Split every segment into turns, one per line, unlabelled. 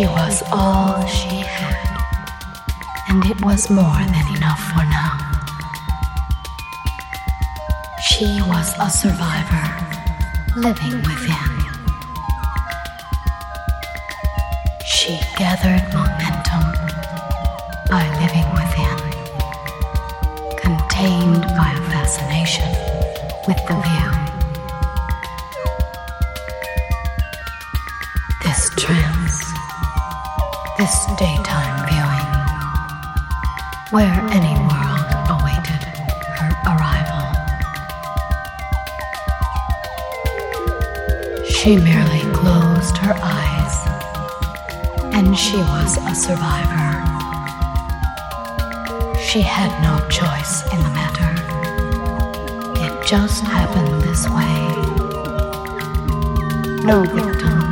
She was all she had, and it was more than enough for now. She was a survivor, living within. She gathered momentum by living within, contained by a fascination with the view. Where any world awaited her arrival. She merely closed her eyes, and she was a survivor. She had no choice in the matter. It just happened this way. No victims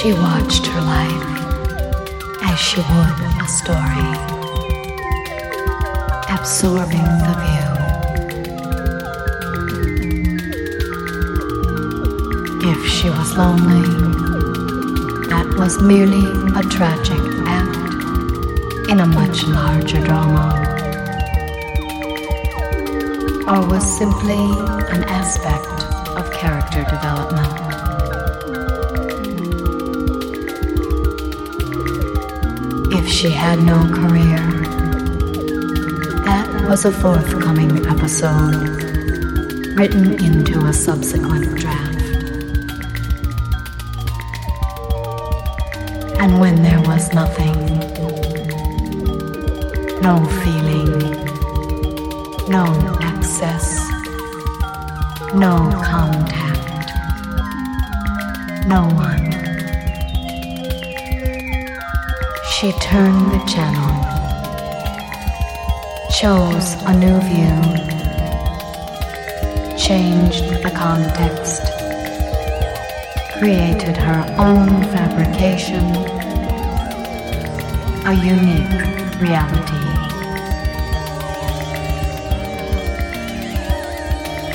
She watched her life as she would a story, absorbing the view. If she was lonely, that was merely a tragic act in a much larger drama, or was simply an aspect of character development. She had no career, that was a forthcoming episode written into a subsequent draft. And when there was nothing, no feeling, no access, no contact, no one. She turned the channel, chose a new view, changed the context, created her own fabrication, a unique reality.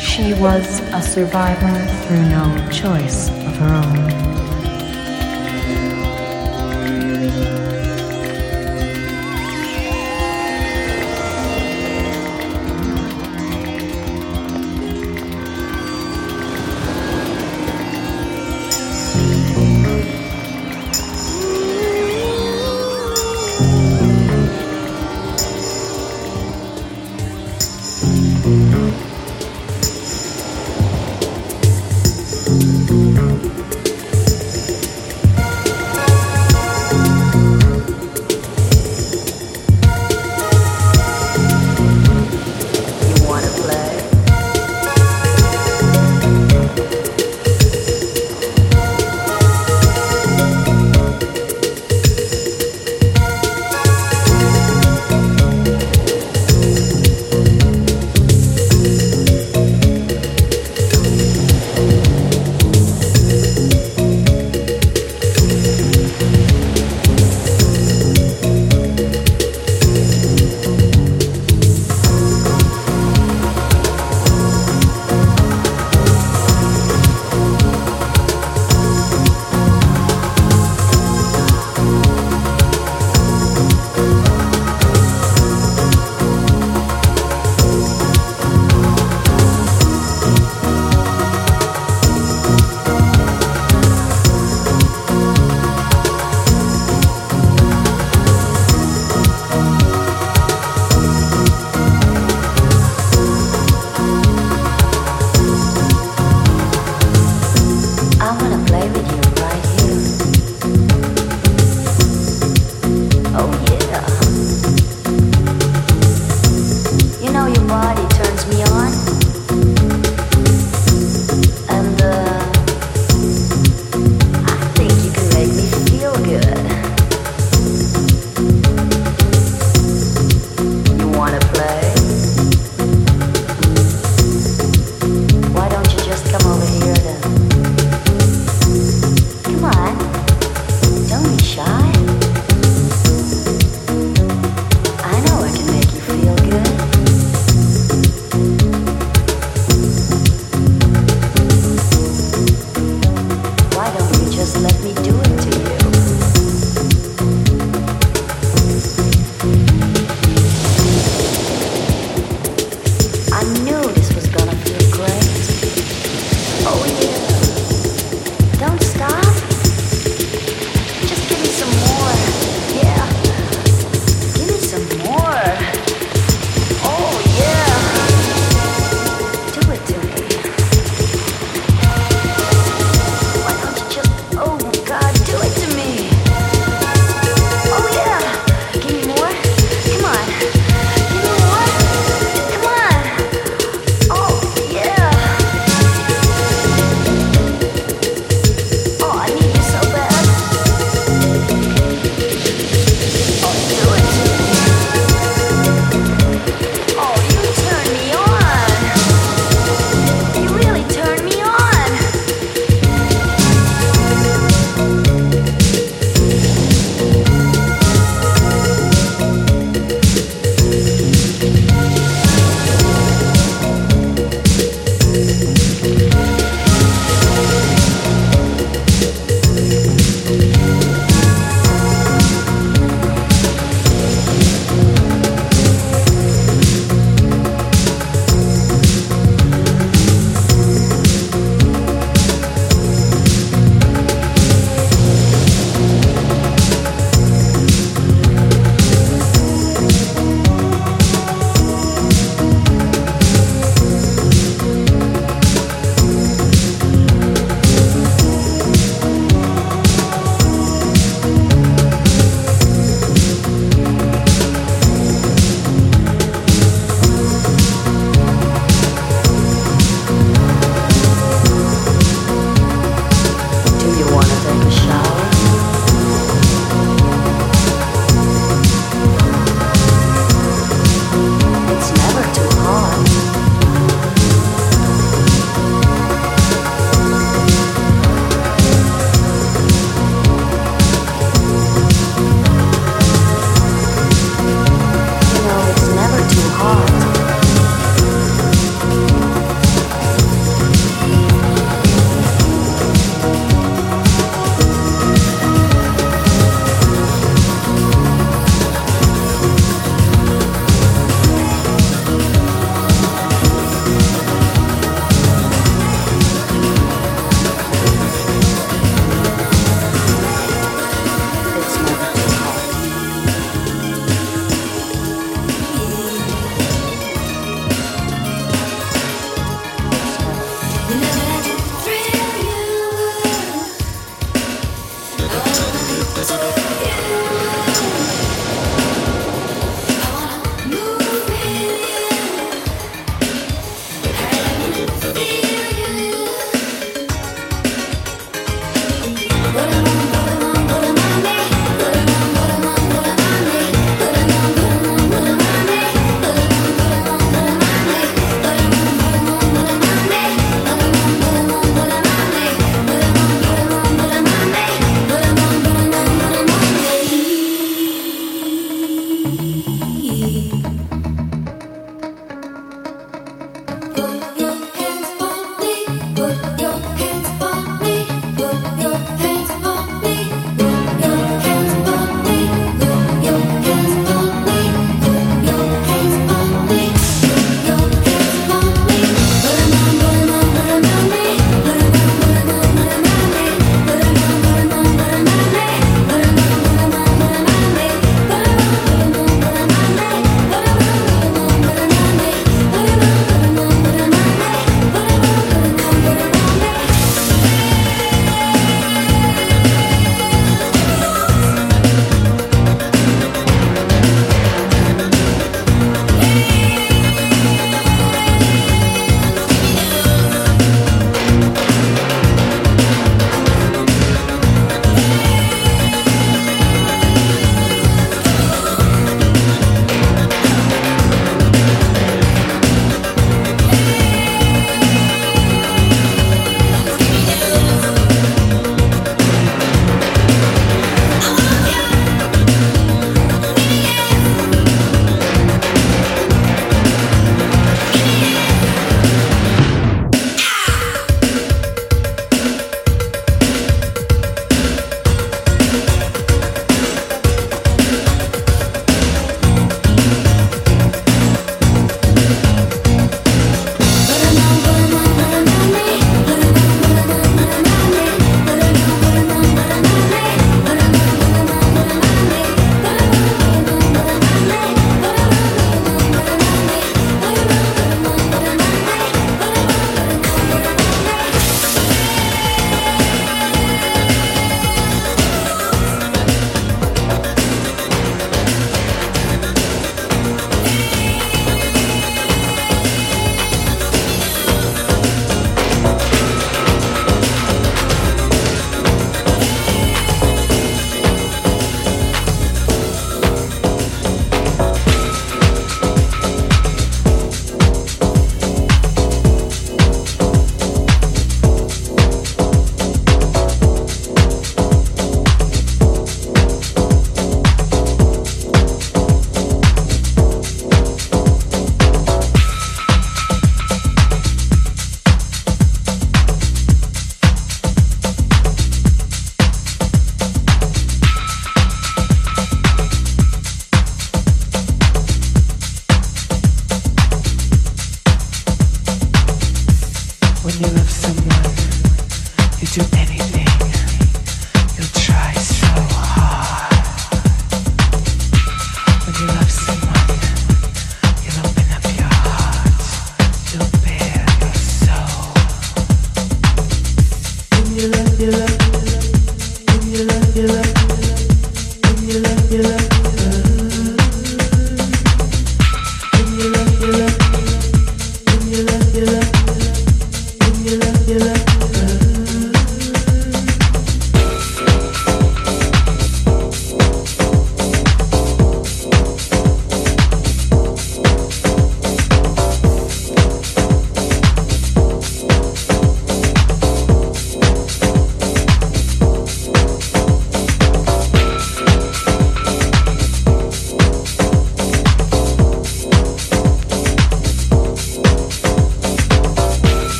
She was a survivor through no choice of her own.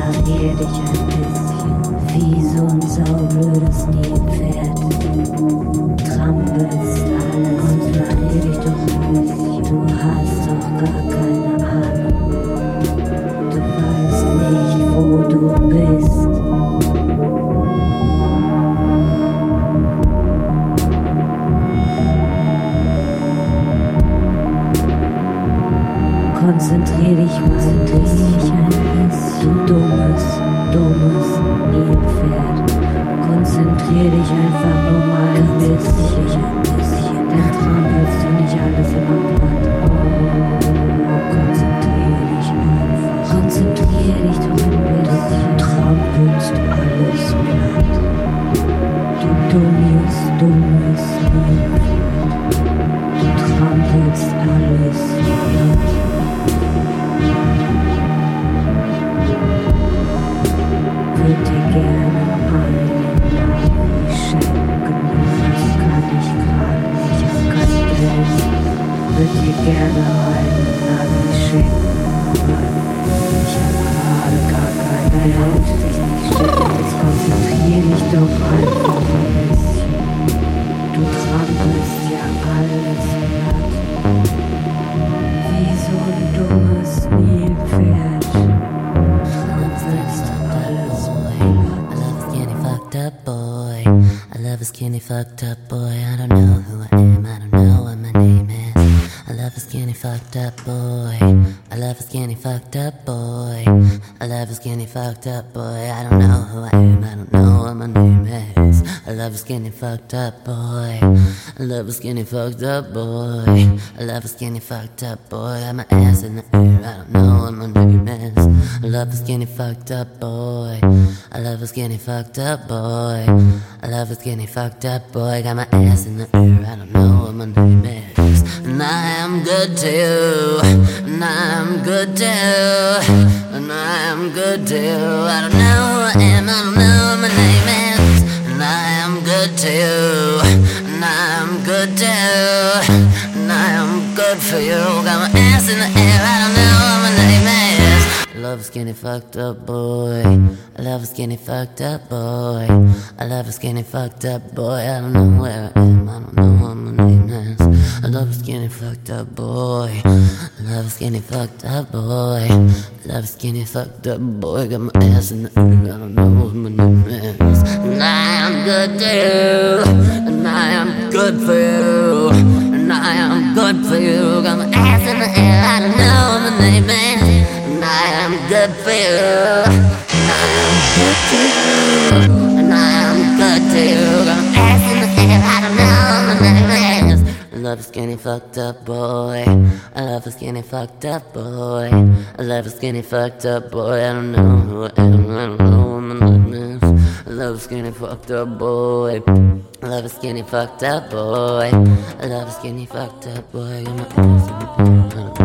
Wiederkehr dich ein bisschen wie so ein saurödes Nebel.
I love a skinny fucked up boy. I love a skinny fucked up boy. I love a skinny fucked up boy. Got my ass in the air. I don't know what my name is. I love a skinny fucked up boy. I love a skinny fucked up boy. I love a skinny fucked up boy. Got my ass in the air. I don't know what my name is. And I am good too. And I am good too. And I am good too. I don't know who I am. I don't know good for you. Got my ass in the air. I don't know what my name is. I love a skinny fucked up boy. I love a skinny fucked up boy. I love a skinny fucked up boy. I don't know where I am. I don't know what my name is. I love a skinny fucked up boy. I love a skinny fucked up boy. I love a skinny fucked up boy. Got my ass in the air. I don't know what my name is. And I am good too. And I am good for you. I am good for you. Got my ass in the air. I don't know my name is. And I am good for you. And I am good to you. And I am good to you. Got my ass in the air. I don't know my name is. I love a skinny fucked up boy. I love a skinny fucked up boy. I love a skinny fucked up boy. I don't know who I am. I don't know what my name is. I love a skinny fucked up boy. I love a skinny fucked up boy. I love a skinny fucked up boy.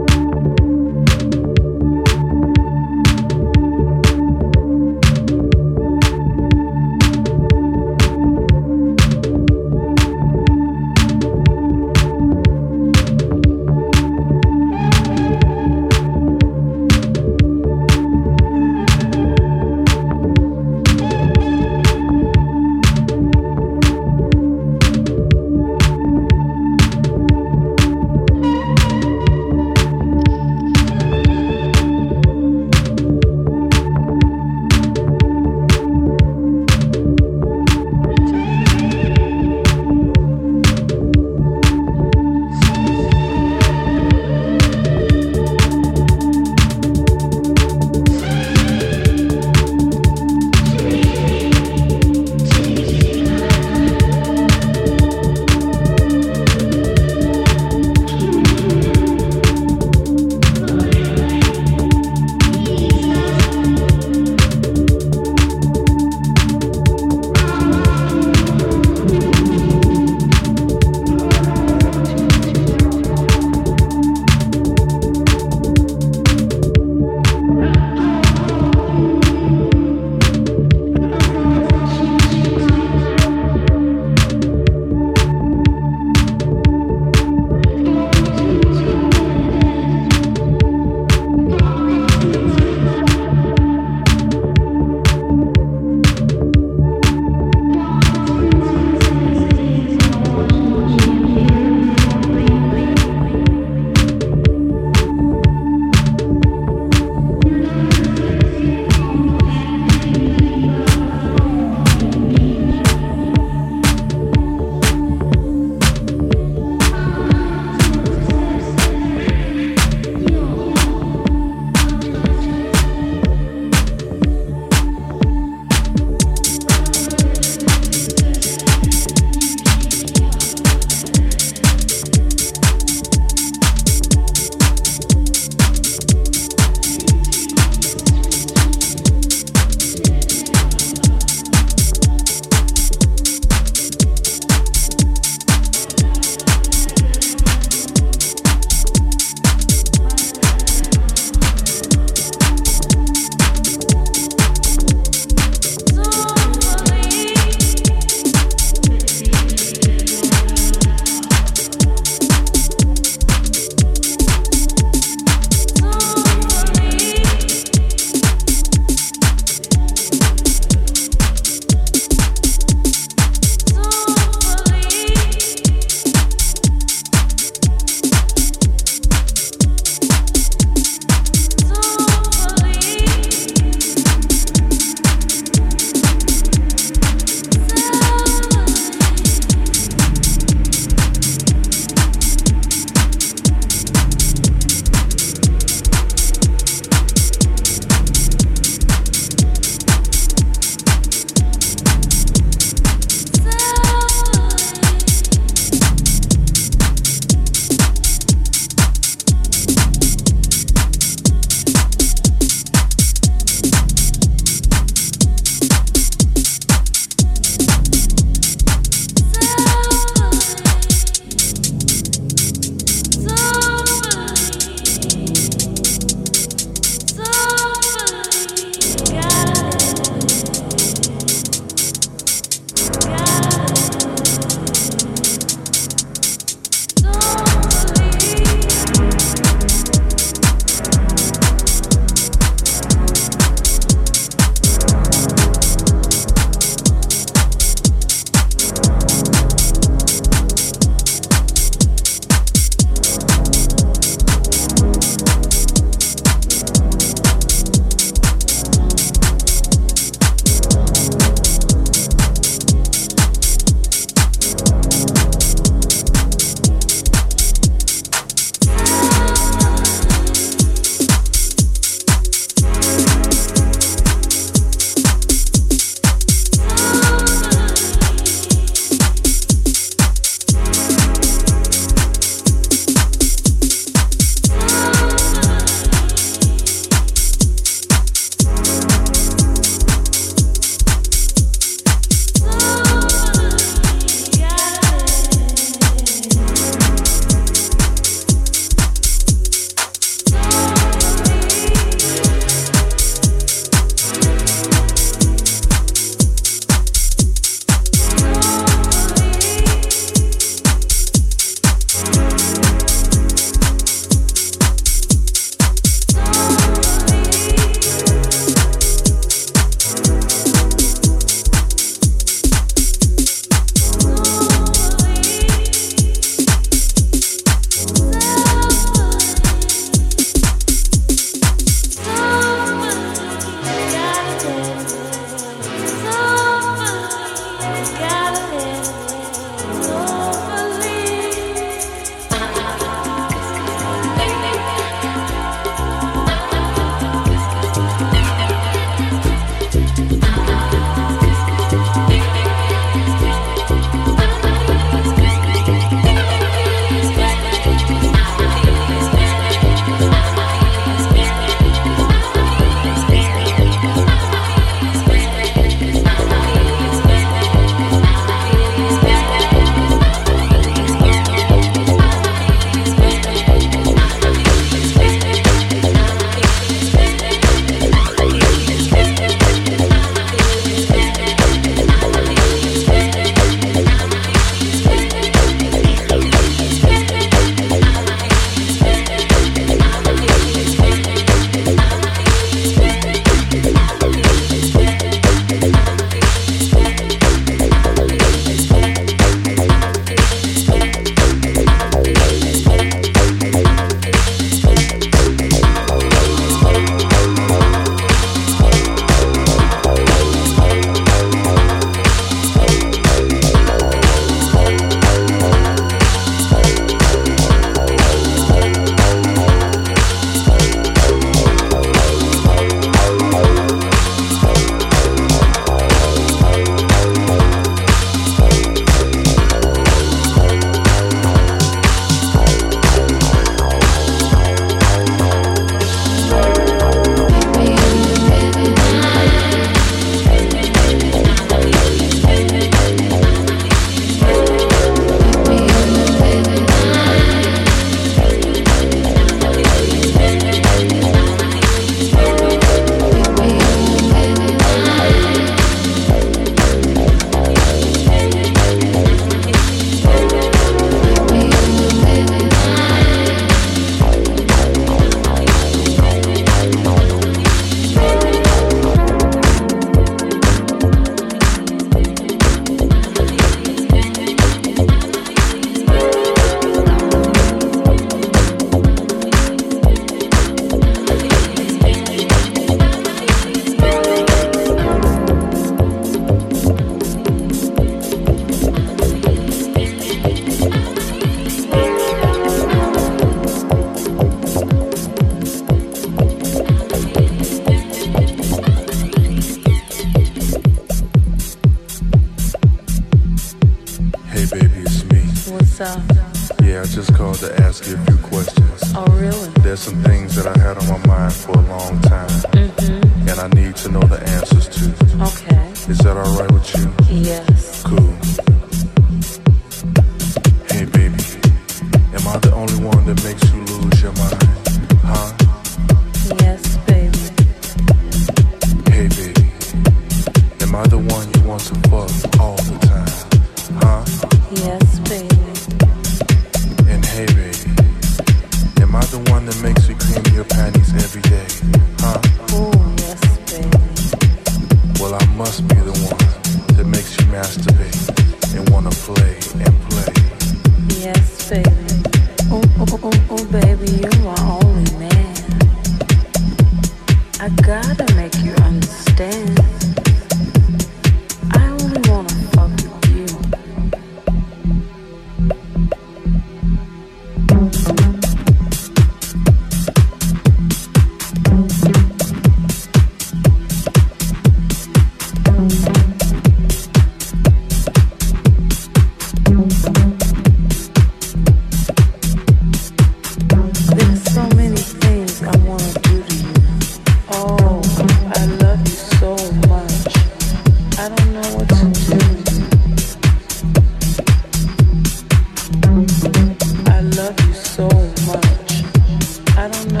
Much. I don't know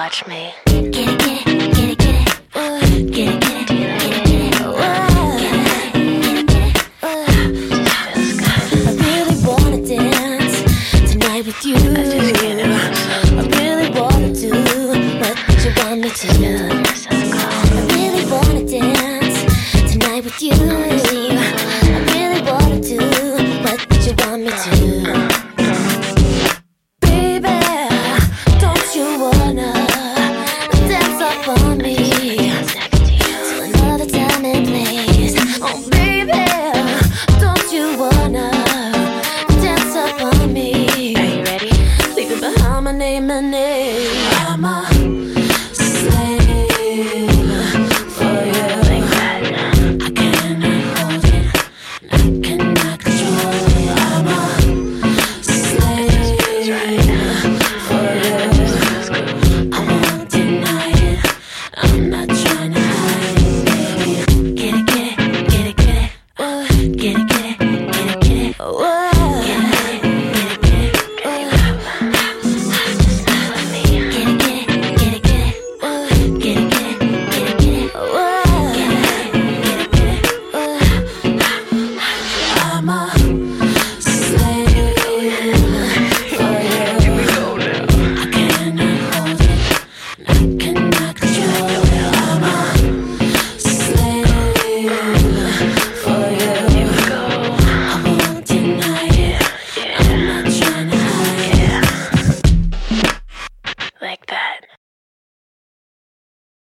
watch me.